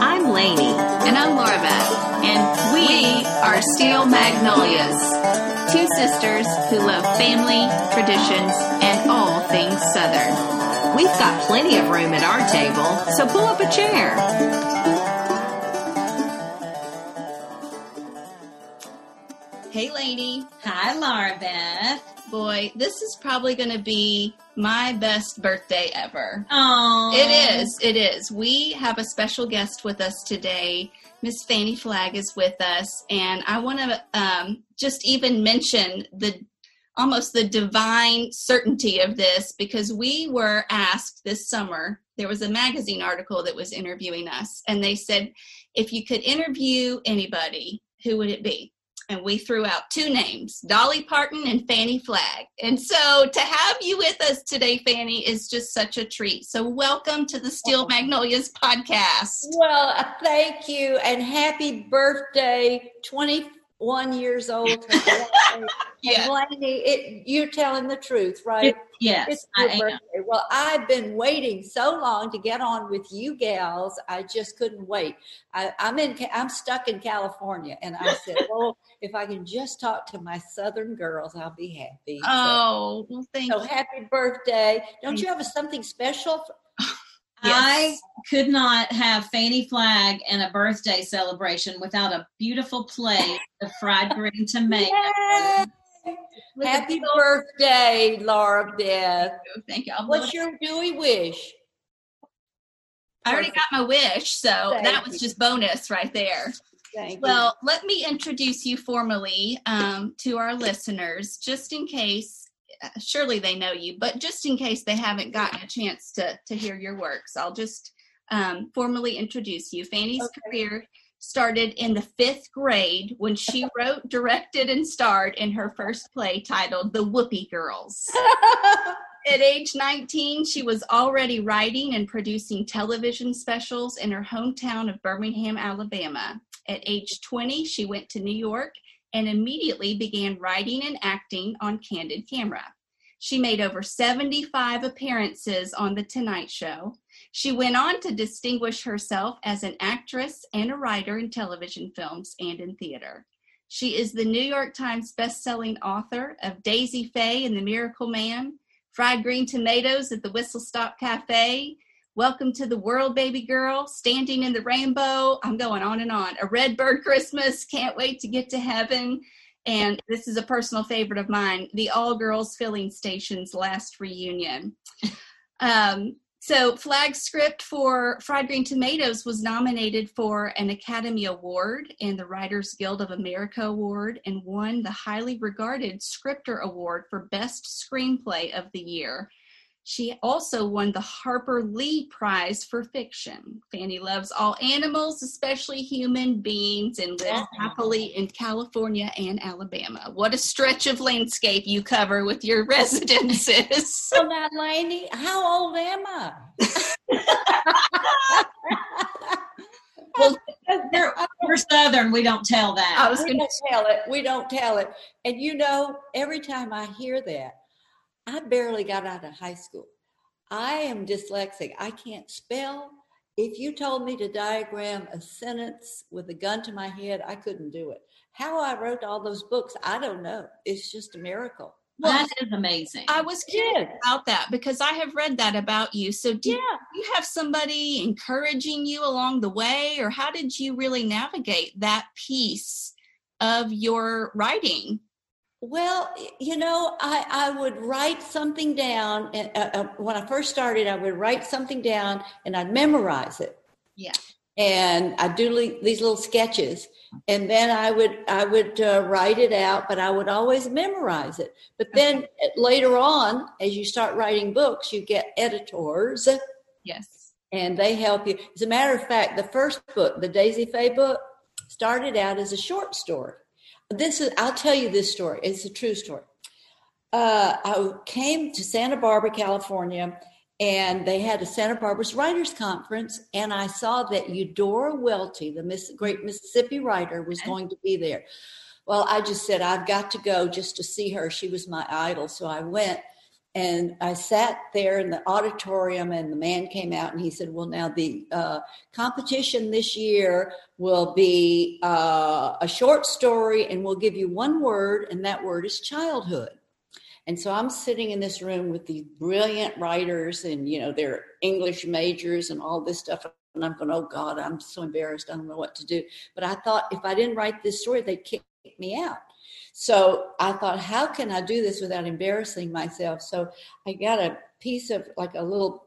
I'm Lainey. And I'm Laura Beth. And we are Steel Magnolias, two sisters who love family, traditions, and all things Southern. We've got plenty of room at our table, so pull up a chair. Hey, lady. Hi, Laura Beth. Boy, this is probably going to be my best birthday ever. Oh, It is. It is. We have a special guest with us today. Miss Fannie Flagg is with us, and I want to um, just even mention the almost the divine certainty of this because we were asked this summer. There was a magazine article that was interviewing us, and they said, if you could interview anybody, who would it be? And we threw out two names, Dolly Parton and Fannie Flagg. And so to have you with us today, Fannie, is just such a treat. So welcome to the Steel Magnolias podcast. Well, thank you and happy birthday, 21 years old. Yeah. It, you're telling the truth, right? yes, It's I your am. birthday. Well, I've been waiting so long to get on with you gals. I just couldn't wait. I, I'm in. I'm stuck in California, and I said, "Well, if I can just talk to my Southern girls, I'll be happy." So- Oh, well, thank so, you. happy birthday! Don't you have a, something special? I could not have Fannie Flagg and a birthday celebration without a beautiful plate of fried green tomato. Yay! Happy birthday, Laura Beth. Thank you. I'll What's your dewy wish? I already got my wish, so Thank that was you. just bonus right there. Thank you. Well, let me introduce you formally um, to our listeners, just in case. Surely they know you, but just in case they haven't gotten a chance to to hear your works, I'll just um, formally introduce you. Fannie's career started in the fifth grade when she wrote, directed, and starred in her first play titled "The Whoopee Girls." At age 19, she was already writing and producing television specials in her hometown of Birmingham, Alabama. At age 20, she went to New York and immediately began writing and acting on candid camera. She made over 75 appearances on The Tonight Show. She went on to distinguish herself as an actress and a writer in television films and in theater. She is the New York Times bestselling author of Daisy Fay and the Miracle Man, Fried Green Tomatoes at the Whistle Stop Cafe, Welcome to the World, Baby Girl, Standing in the Rainbow. I'm going on and on. A Redbird Christmas, Can't Wait to Get to Heaven. And this is a personal favorite of mine the All Girls Filling Station's last reunion. Um, so, Flagg script for Fried Green Tomatoes was nominated for an Academy Award and the Writers Guild of America Award and won the highly regarded Scripter Award for Best Screenplay of the Year. She also won the Harper Lee Prize for Fiction. Fannie loves all animals, especially human beings, and lives happily in California and Alabama. What a stretch of landscape you cover with your residences. so now, Lainey, how old am I? Well, They're- We're Southern. We don't tell that. I was going to tell it. We don't tell it. And you know, every time I hear that, I barely got out of high school. I am dyslexic. I can't spell. If you told me to diagram a sentence with a gun to my head, I couldn't do it. How I wrote all those books, I don't know. It's just a miracle. that is amazing. I was curious Yes. about that because I have read that about you. So, did Yeah. you have somebody encouraging you along the way, or how did you really navigate that piece of your writing? Well, you know, I, I would write something down. And, uh, when I first started, I would write something down and I'd memorize it. Yeah. And I'd do le- these little sketches, and then I would I would uh, write it out, but I would always memorize it. But then uh, later on, as you start writing books, you get editors, Yes. and they help you. As a matter of fact, the first book, the Daisy Fay book, started out as a short story. This is, I'll tell you this story. It's a true story. Uh, I came to Santa Barbara, California, and they had a Santa Barbara's Writers Conference, and I saw that Eudora Welty, the Miss, great Mississippi writer, was going to be there. Well, I just said, I've got to go just to see her. She was my idol. So I went, and I sat there in the auditorium, and the man came out and he said, Well, now the uh, competition this year will be uh, a short story, and we'll give you one word, and that word is childhood. And so I'm sitting in this room with these brilliant writers, and you know, they're English majors and all this stuff. And I'm going, Oh God, I'm so embarrassed. I don't know what to do. But I thought if I didn't write this story, they'd kick me out. So I thought, how can I do this without embarrassing myself? So I got a piece of like a little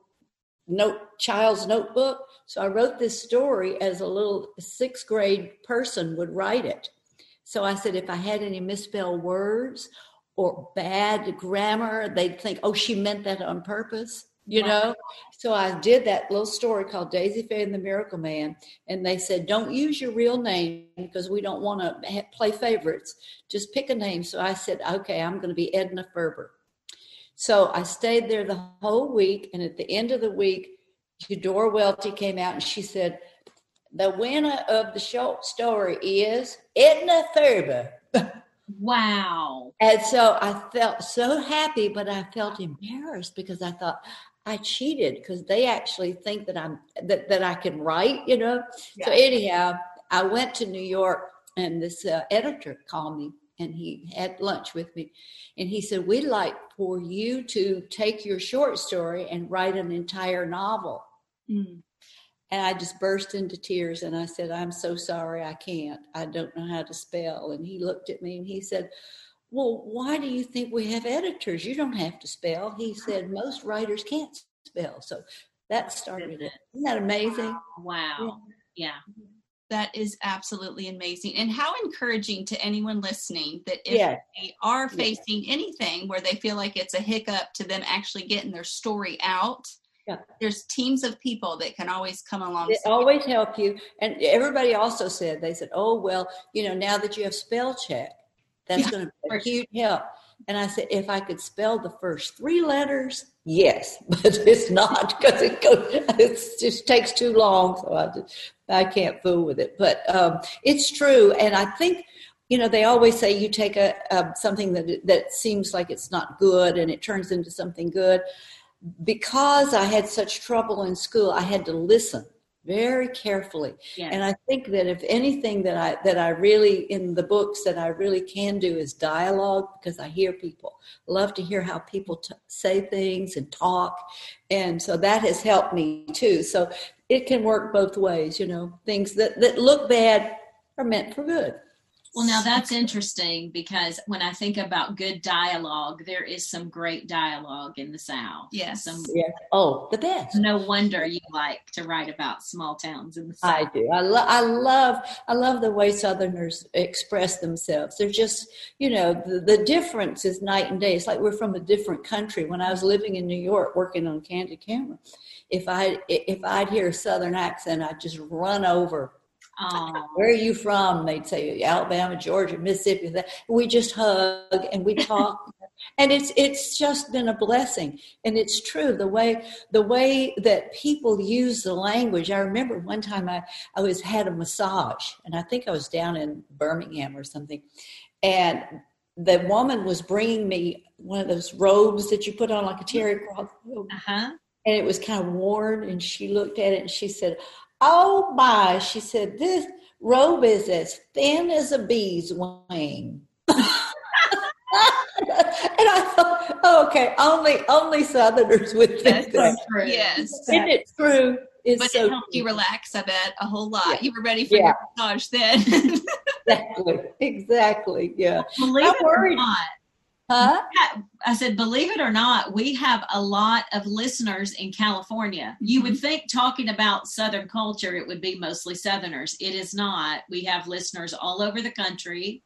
note child's notebook. So I wrote this story as a little sixth grade person would write it. So I said, if I had any misspelled words or bad grammar, they'd think, oh, she meant that on purpose you wow. know? So i did that little story called daisy fay and the miracle man and they said don't use your real name because we don't want to ha- play favorites. Just pick a name. So i said okay i'm going to be edna ferber. So i stayed there the whole week and at the end of the week eudora welty came out and she said the winner of the short story is edna ferber. Wow. And so I felt so happy, but I felt embarrassed because I thought, I cheated because they actually think that I'm that, that I can write, you know. Yeah. So anyhow, I went to New York and this uh, editor called me and he had lunch with me and he said we'd like for you to take your short story and write an entire novel mm. and i just burst into tears and i said i'm so sorry i can't i don't know how to spell and he looked at me and he said well, why do you think we have editors? You don't have to spell. He said most writers can't spell. So that started it. Isn't that amazing? Wow. Yeah. yeah. That is absolutely amazing. And how encouraging to anyone listening that if they are facing anything where they feel like it's a hiccup to them actually getting their story out, yeah. there's teams of people that can always come along. They always help you. And everybody also said, they said, oh, well, you know, now that you have spell check, that's yeah. going to be a huge help. And I said, if I could spell the first three letters, yes, but it's not because it goes, it just takes too long. So I just, I can't fool with it. But um, it's true, and I think you know they always say you take a, a something that that seems like it's not good and it turns into something good. Because I had such trouble in school, I had to listen very carefully. Yes. and i think that if anything that i that i really in the books that i really can do is dialogue because i hear people. Love to hear how people t- say things and talk. And so that has helped me too. So it can work both ways you know. Things that that look bad are meant for good well, now that's interesting because when I think about good dialogue, there is some great dialogue in the South. Yes. Some, yes. Oh, the best. No wonder you like to write about small towns in the South. I do. I, lo- I love I love the way Southerners express themselves. They're just, you know, the, the difference is night and day. It's like we're from a different country. When I was living in New York working on Candid Camera, if I if I'd hear a Southern accent, I'd just run over Oh. Where are you from? They'd say Alabama, Georgia, Mississippi. We just hug and we talk, and it's it's just been a blessing. And it's true the way the way that people use the language. I remember one time I I was had a massage, and I think I was down in Birmingham or something, and the woman was bringing me one of those robes that you put on like a terry cloth robe. Uh-huh. And it was kind of worn, and she looked at it and she said, Oh my, she said, this robe is as thin as a bee's wing. and I thought, oh, okay, only only Southerners would think that. True. Yes, isn't it true? It's but so it helped true. you relax. I bet a whole lot. Yeah. You were ready for yeah. your massage then. exactly. Exactly. Yeah. Believe I'm it worried. or not, Huh? I said, believe it or not, we have a lot of listeners in California. You would mm-hmm. think talking about Southern culture, it would be mostly Southerners. It is not. We have listeners all over the country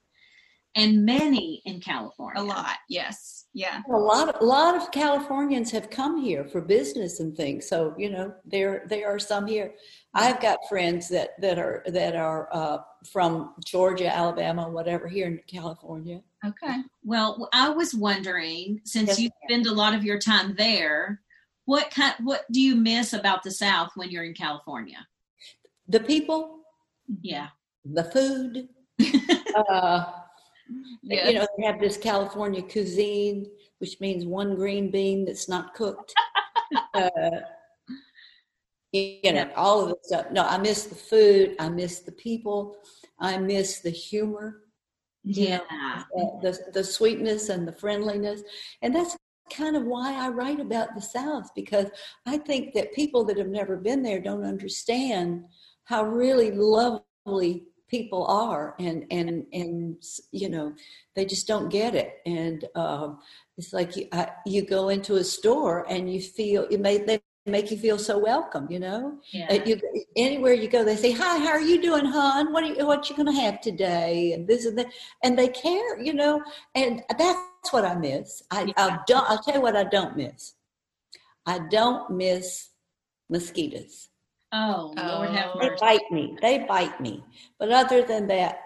and many in California. A lot, yes. Yeah. A lot a lot of Californians have come here for business and things. So, you know, there there are some here. I've got friends that that are that are uh, from Georgia, Alabama, whatever here in California. Okay. Well, I was wondering since yes, you spend a lot of your time there, what kind what do you miss about the South when you're in California? The people? Yeah. The food. uh, yes. You know, they have this California cuisine. which means one green bean that's not cooked. uh, you know, all of the stuff. No, I miss the food. I miss the people. I miss the humor. Yeah. Know, the, the sweetness and the friendliness. And that's kind of why I write about the South because I think that people that have never been there don't understand how really lovely people are and and and you know they just don't get it and um, it's like you, I, you go into a store and you feel you may they make you feel so welcome, you know. Yeah. Uh, you, anywhere you go, they say, "Hi, how are you doing, hon? What are you, what you going to have today?" And this and that, and they care, you know. And that's what I miss. I, yeah. I don't. I'll tell you what I don't miss. I don't miss mosquitoes. Oh, Lord have mercy. They bite me. They bite me. But other than that.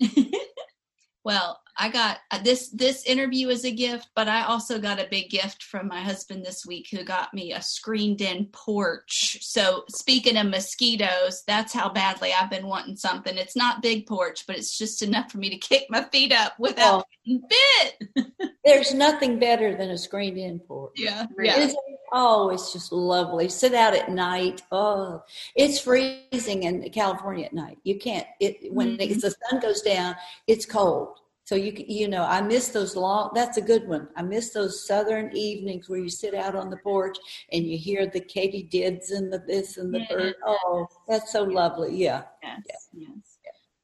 well, I got uh, this this interview is a gift, but I also got a big gift from my husband this week who got me a screened in porch. So speaking of mosquitoes, that's how badly I've been wanting something. It's not big porch, but it's just enough for me to kick my feet up without oh. bit. There's nothing better than a screened in porch. Yeah. yeah. Oh, it's just lovely. Sit out at night. Oh, it's freezing in California at night. You can't. It when mm-hmm. the sun goes down, it's cold so you you know i miss those long that's a good one. I miss those southern evenings where you sit out on the porch and you hear the katydids and the this and the bird. Oh that's so lovely yeah. Yes yeah. yes.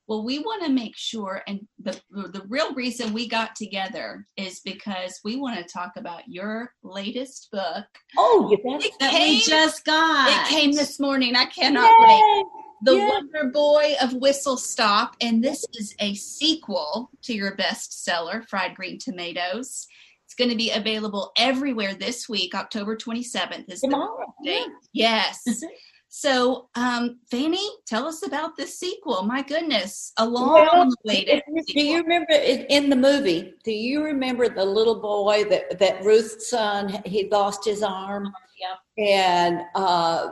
Well we want to make sure and the the real reason we got together is because we want to talk about your latest book. Oh that came, we just got it came this morning. I cannot Yay. wait the yeah. Wonder Boy of Whistle Stop, and this is a sequel to your bestseller, Fried Green Tomatoes. It's going to be available everywhere this week. October 27th is Tomorrow. the date. Yeah. Yes. so, um, Fannie, tell us about this sequel. My goodness, a long well, way to. Do you remember in the movie? Do you remember the little boy that that Ruth's son? He lost his arm. Yeah. And uh,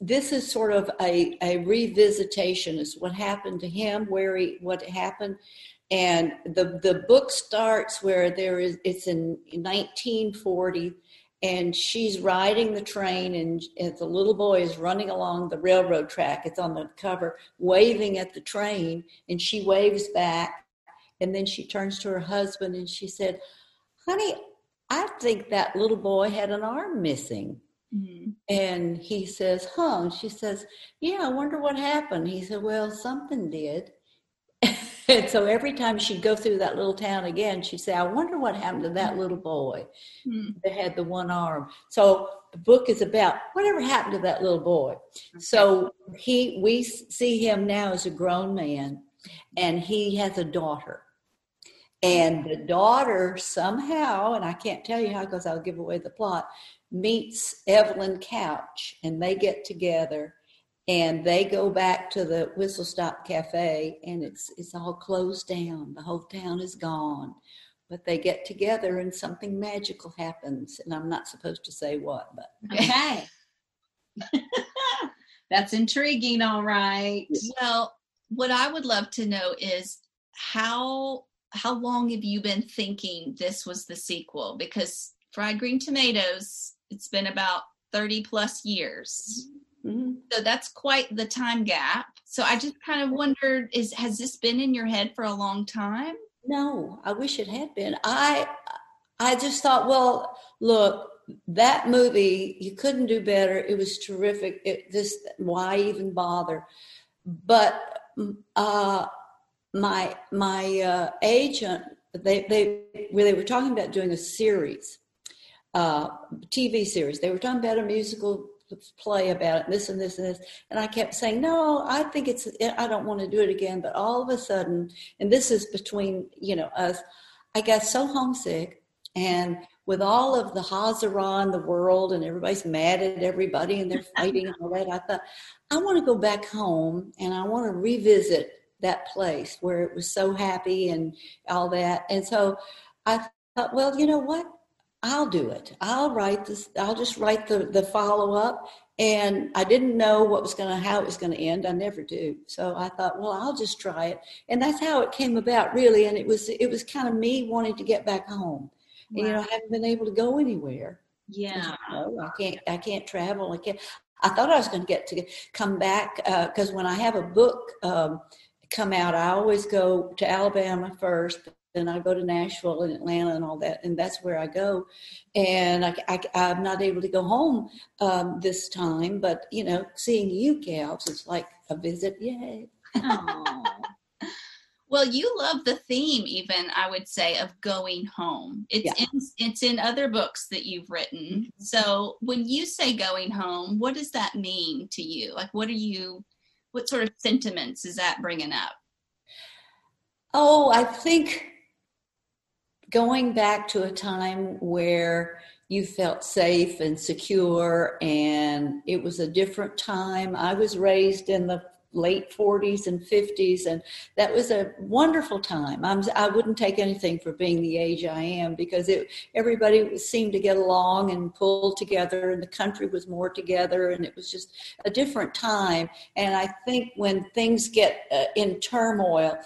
this is sort of a, a revisitation is what happened to him where he what happened. And the the book starts where there is it's in 1940 and she's riding the train and, and the little boy is running along the railroad track. It's on the cover waving at the train and she waves back and then she turns to her husband and she said honey i think that little boy had an arm missing Mm-hmm. And he says, huh? And she says, yeah, I wonder what happened. He said, well, something did. and so every time she'd go through that little town again, she'd say, I wonder what happened to that little boy mm-hmm. that had the one arm. So the book is about whatever happened to that little boy. Okay. So he, we see him now as a grown man, and he has a daughter. And the daughter somehow, and I can't tell you how because I'll give away the plot, meets Evelyn Couch and they get together and they go back to the Whistle Stop Cafe and it's it's all closed down. The whole town is gone. But they get together and something magical happens. And I'm not supposed to say what, but okay. That's intriguing, all right. Well, what I would love to know is how how long have you been thinking this was the sequel? Because fried green tomatoes it's been about 30 plus years. Mm-hmm. So that's quite the time gap. So I just kind of wondered is has this been in your head for a long time? No, I wish it had been. I I just thought, well, look, that movie you couldn't do better. It was terrific. It, this why even bother? But uh, my my uh, agent they they they were talking about doing a series uh, TV series. They were talking about a musical play about it, this and this and this. And I kept saying, no, I think it's, I don't want to do it again. But all of a sudden, and this is between, you know, us, I got so homesick. And with all of the hazara in the world and everybody's mad at everybody and they're fighting and all that, I thought, I want to go back home and I want to revisit that place where it was so happy and all that. And so I thought, well, you know what? I'll do it. I'll write this. I'll just write the, the follow up. And I didn't know what was going to, how it was going to end. I never do. So I thought, well, I'll just try it. And that's how it came about really. And it was, it was kind of me wanting to get back home Wow. You know, I haven't been able to go anywhere. Yeah. Know, I can't. I can't travel. I can't. I thought I was going to get to come back because uh, when I have a book um, come out, I always go to Alabama first, then I go to Nashville and Atlanta and all that, and that's where I go. And I, am not able to go home um, this time, but you know, seeing you gals, it's like a visit. Yay! well, you love the theme, even I would say, of going home. It's yeah. in, it's in other books that you've written. Mm-hmm. So when you say going home, what does that mean to you? Like, what are you? What sort of sentiments is that bringing up? Oh, I think going back to a time where you felt safe and secure and it was a different time. I was raised in the late 40s and 50s and that was a wonderful time I'm, i wouldn't take anything for being the age i am because it, everybody seemed to get along and pull together and the country was more together and it was just a different time and i think when things get uh, in turmoil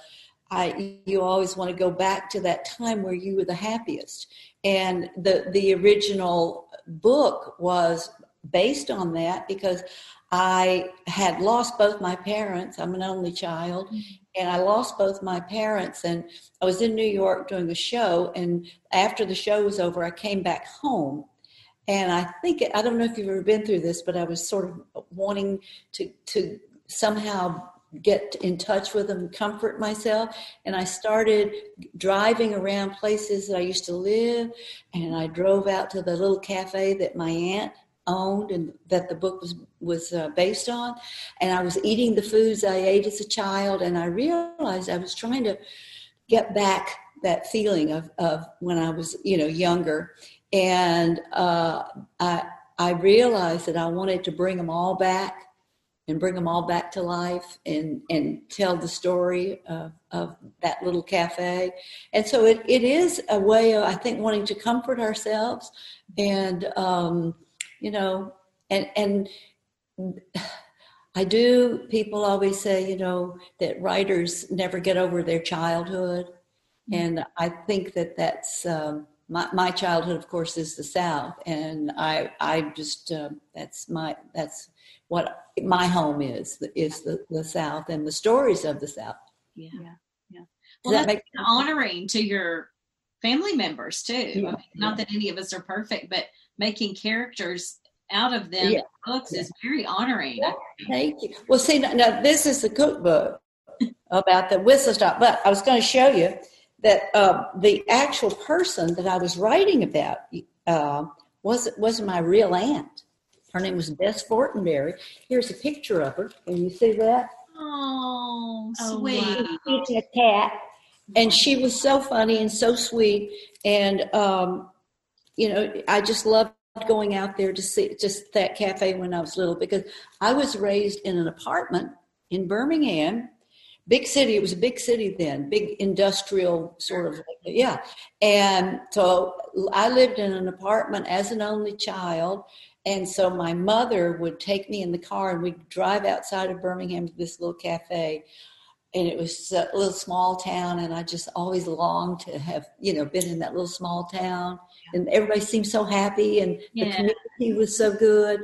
I, you always want to go back to that time where you were the happiest. And the, the original book was based on that because I had lost both my parents. I'm an only child, mm-hmm. and I lost both my parents. And I was in New York doing a show, and after the show was over, I came back home. And I think I don't know if you've ever been through this, but I was sort of wanting to to somehow get in touch with them, comfort myself. And I started driving around places that I used to live. And I drove out to the little cafe that my aunt owned and that the book was was uh, based on. And I was eating the foods I ate as a child. And I realized I was trying to get back that feeling of, of when I was, you know, younger. And uh, I, I realized that I wanted to bring them all back and bring them all back to life and, and tell the story of, of that little cafe. And so it, it is a way of, I think, wanting to comfort ourselves and, um, you know, and, and I do, people always say, you know, that writers never get over their childhood. Mm-hmm. And I think that that's, um, my, my childhood, of course, is the South, and I, I just uh, that's my that's what my home is is the, the South and the stories of the South. Yeah, yeah, yeah. Well, that that's honoring to your family members too. Yeah, I mean, not yeah. that any of us are perfect, but making characters out of them yeah. books is very honoring. Thank you. Well, see, now, now this is the cookbook about the whistle stop, but I was going to show you that uh, the actual person that I was writing about uh, was was my real aunt. Her name was Bess Fortenberry. Here's a picture of her. Can you see that? Oh, sweet. Oh, wow. a cat. And she was so funny and so sweet. And, um, you know, I just loved going out there to see just that cafe when I was little because I was raised in an apartment in Birmingham big city. It was a big city then, big industrial sort of, yeah. And so I lived in an apartment as an only child. And so my mother would take me in the car and we'd drive outside of Birmingham to this little cafe. And it was a little small town. And I just always longed to have, you know, been in that little small town. And everybody seemed so happy and yeah. the community was so good.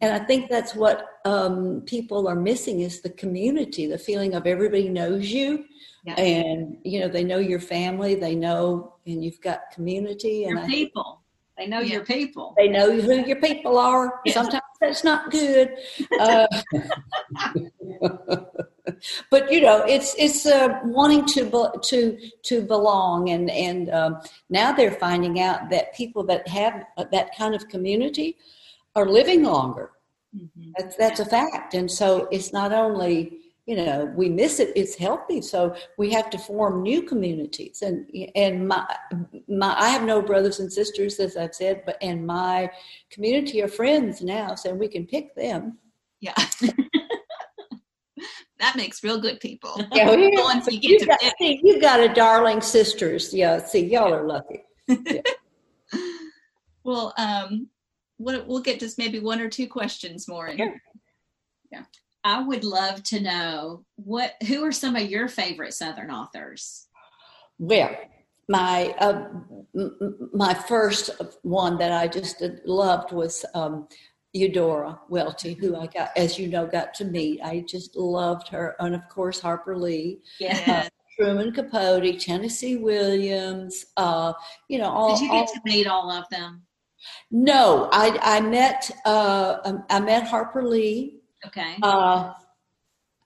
And I think that's what um, people are missing is the community, the feeling of everybody knows you. Yeah. And, you know, they know your family, they know, and you've got community. And your people. They know yeah. your people. They know who your people are. Yes. Sometimes that's not good. Uh, but you know, it's it's uh, wanting to be, to to belong, and and um, now they're finding out that people that have that kind of community are living longer. Mm-hmm. That's that's a fact, and so it's not only you know we miss it it's healthy. So we have to form new communities. And and my my i have no brothers and sisters as i've said but and my community of friends now so we can pick them. Yeah. That makes real good people. Yeah, well, you, you, you, got, see, you got a darling sisters. Yeah see y'all are lucky. Yeah. well um what we'll get just maybe one or two questions more in sure. yeah I would love to know what who are some of your favorite Southern authors? Well, my uh, m- my first one that I just loved was um, Eudora Welty, who I got, as you know, got to meet. I just loved her, and of course Harper Lee, Yeah. uh, Truman Capote, Tennessee Williams. Uh, you know, all. Did you get all- to meet all of them? no, I I met uh, um, I met Harper Lee. Okay. Uh,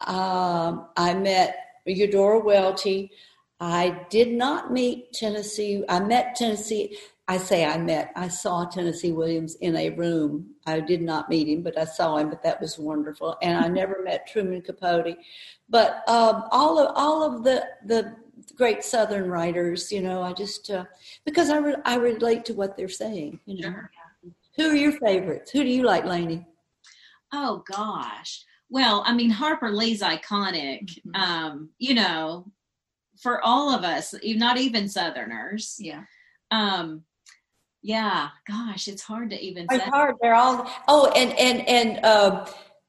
um, I met Eudora Welty. I did not meet Tennessee. I met Tennessee. I say I met. I saw Tennessee Williams in a room. I did not meet him, but I saw him. But that was wonderful. And I never met Truman Capote. But um, all of all of the the great Southern writers, you know, I just uh, because I re- I relate to what they're saying. You know, Sure. who are your favorites? Who do you like, Lainey? Oh gosh. Well, I mean Harper Lee's iconic. Mhm. Um, you know, for all of us, not even Southerners. Yeah. Um, yeah. Gosh, it's hard to even It's say. hard. They're all. Oh, and and and um,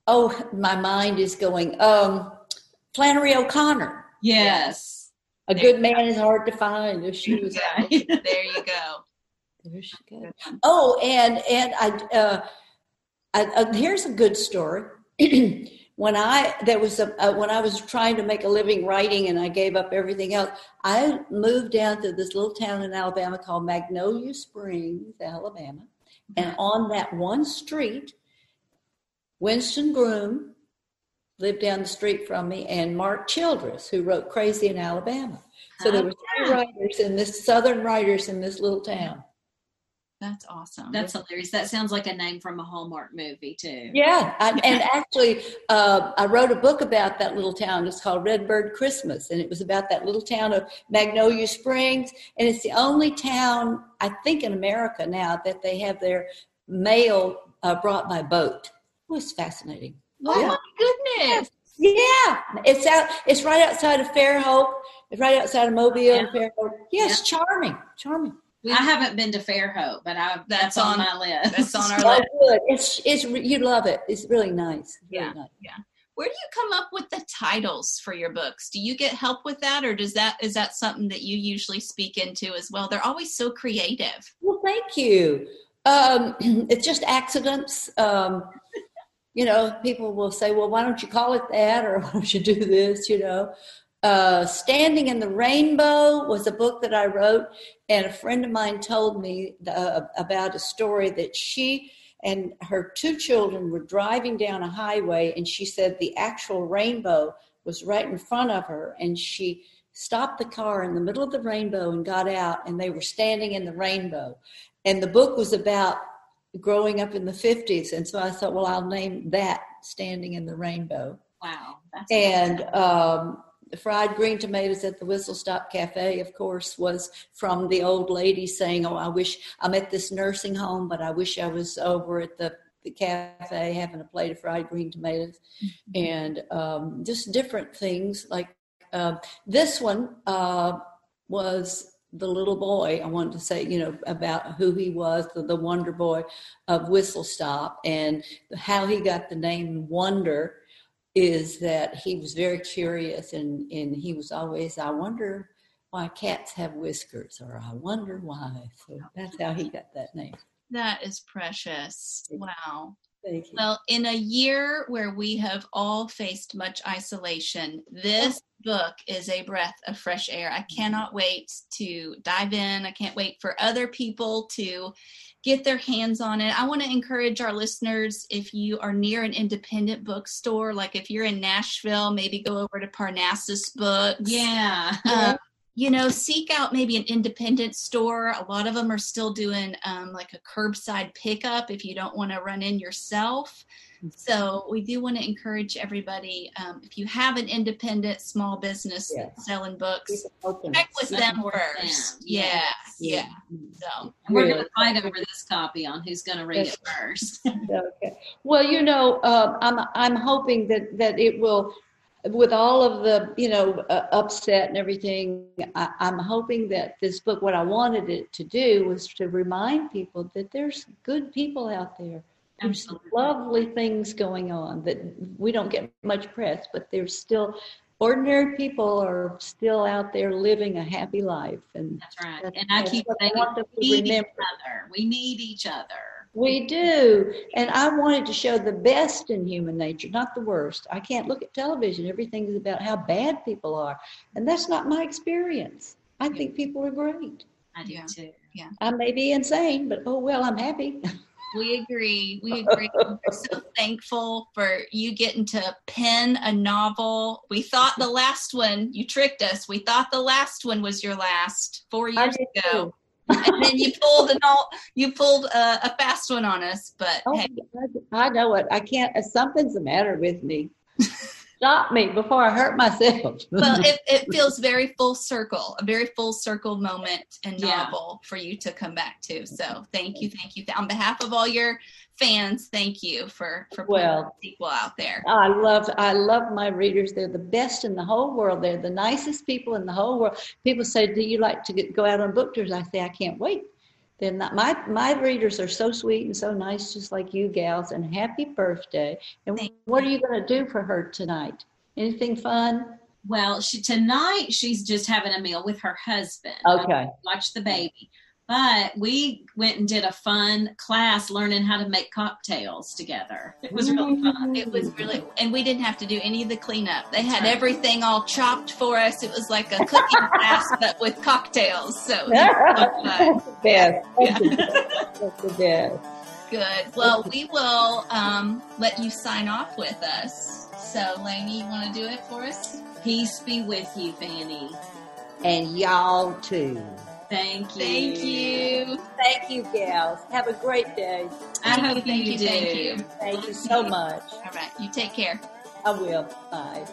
oh, my mind is going. Um, Flannery O'Connor. Yes. A good man is hard to find. If she was. there you go. There she goes. Oh, and and I, uh, I uh, here's a good story. when I there was a uh, when I was trying to make a living writing and I gave up everything else, I moved down to this little town in Alabama called Magnolia Springs, Alabama, and on that one street, Winston Groom lived down the street from me, and Mark Childress, who wrote Crazy in Alabama. So there Oh, were three writers in this Southern writers in this little town. That's awesome. That's hilarious. That sounds like a name from a Hallmark movie too. Yeah, I, and actually, uh, I wrote a book about that little town. It's called Redbird Christmas, and it was about that little town of Magnolia Springs. And it's the only town, I think, in America now that they have their mail uh, brought by boat. It was fascinating. oh Yeah. my goodness. Yeah, it's out. It's right outside of Fairhope. It's right outside of Mobile and Fairhope. Yes, charming, charming. We- I haven't been to Fairhope, but I that's, That's on, on- my list. That's on our list. good. It's it's you love it. It's really nice. Really Yeah. nice. Where do you come up with the titles for your books? Do you get help with that, or does that is that something that you usually speak into as well? They're always so creative. Well, thank you. Um, it's just accidents. Um, you know, people will say, well, why don't you call it that? Or why don't you do this? You know, uh, Standing in the Rainbow was a book that I wrote, and a friend of mine told me uh, about a story that she and her two children were driving down a highway, and she said the actual rainbow was right in front of her, and she stopped the car in the middle of the rainbow and got out, and they were standing in the rainbow. And the book was about growing up in the 50s. And so I thought, well, I'll name that Standing in the Rainbow. wow. And um, the fried green tomatoes at the Whistle Stop Cafe, of course, was from the old lady saying, Oh, I wish I'm at this nursing home, but I wish I was over at the, the cafe having a plate of fried green tomatoes. And um, just different things. Like uh, this one uh, was the little boy. I wanted to say, you know, about who he was, the, the Wonder Boy of Whistle Stop, and how he got the name Wonder is that he was very curious and, and he was always, I wonder why cats have whiskers, or I wonder why. So that's how he got that name. That is precious. Wow. Thank you. Well, in a year where we have all faced much isolation, this book is a breath of fresh air. I cannot wait to dive in. I can't wait for other people to get their hands on it. I want to encourage our listeners if you are near an independent bookstore, like if you're in Nashville, maybe go over to Parnassus Books. yeah. Um, you know, seek out maybe an independent store. A lot of them are still doing um, like a curbside pickup if you don't want to run in yourself. So we do want to encourage everybody um, if you have an independent small business Yeah. selling books, check with them Support them. first. Yeah, Yes. yeah. So And we're going to fight over this copy on who's going to read it first. Okay. Well, you know, uh, I'm I'm hoping that that it will, with all of the you know uh, upset and everything. I, I'm hoping that this book, what I wanted it to do, was to remind people that there's good people out there. There's Absolutely. lovely things going on that we don't get much press, but there's still ordinary people are still out there living a happy life, and That's right. That's- And I keep what saying want to we need each other. We need each other. we do. And I wanted to show the best in human nature, not the worst. I can't look at television; everything is about how bad people are, and that's not my experience. I think people are great. I do Yeah. too. Yeah. I may be insane, but oh well, I'm happy. We agree. We agree. We're so thankful for you getting to pen a novel. We thought the last one, you tricked us. We thought the last one was your last four years ago. and then you pulled an all, you pulled a, a fast one on us. But Oh, hey, I I know it. I can't. Something's the matter with me. Stop me before I hurt myself. well, it, it feels very full circle, a very full circle moment and Yeah. novel for you to come back to. So thank you, thank you. On behalf of all your fans, thank you for for putting Well, the sequel out there. I love I love my readers. They're the best in the whole world. They're the nicest people in the whole world. People say, "Do you like to get, go out on book tours?" I say, "I can't wait." Not, my my readers are so sweet and so nice, just like you gals. And happy birthday! And Thank what are you going to do for her tonight? Anything fun? Well, she tonight she's just having a meal with her husband. Okay. Watch the baby. But we went and did a fun class learning how to make cocktails together. It was really fun. It was really, and we didn't have to do any of the cleanup. They had everything all chopped for us. It was like a cooking class, but with cocktails. So it was so. That's the best. That's the best. That's the best. good. Well, we will um, let you sign off with us. So, Lainey, you want to do it for us? Peace be with you, Fannie. And y'all too. Thank you. Thank you. Thank you, gals. Have a great day. I Thank hope you, thank you you, do. thank you. Thank you so much. All right. You take care. I will. Bye.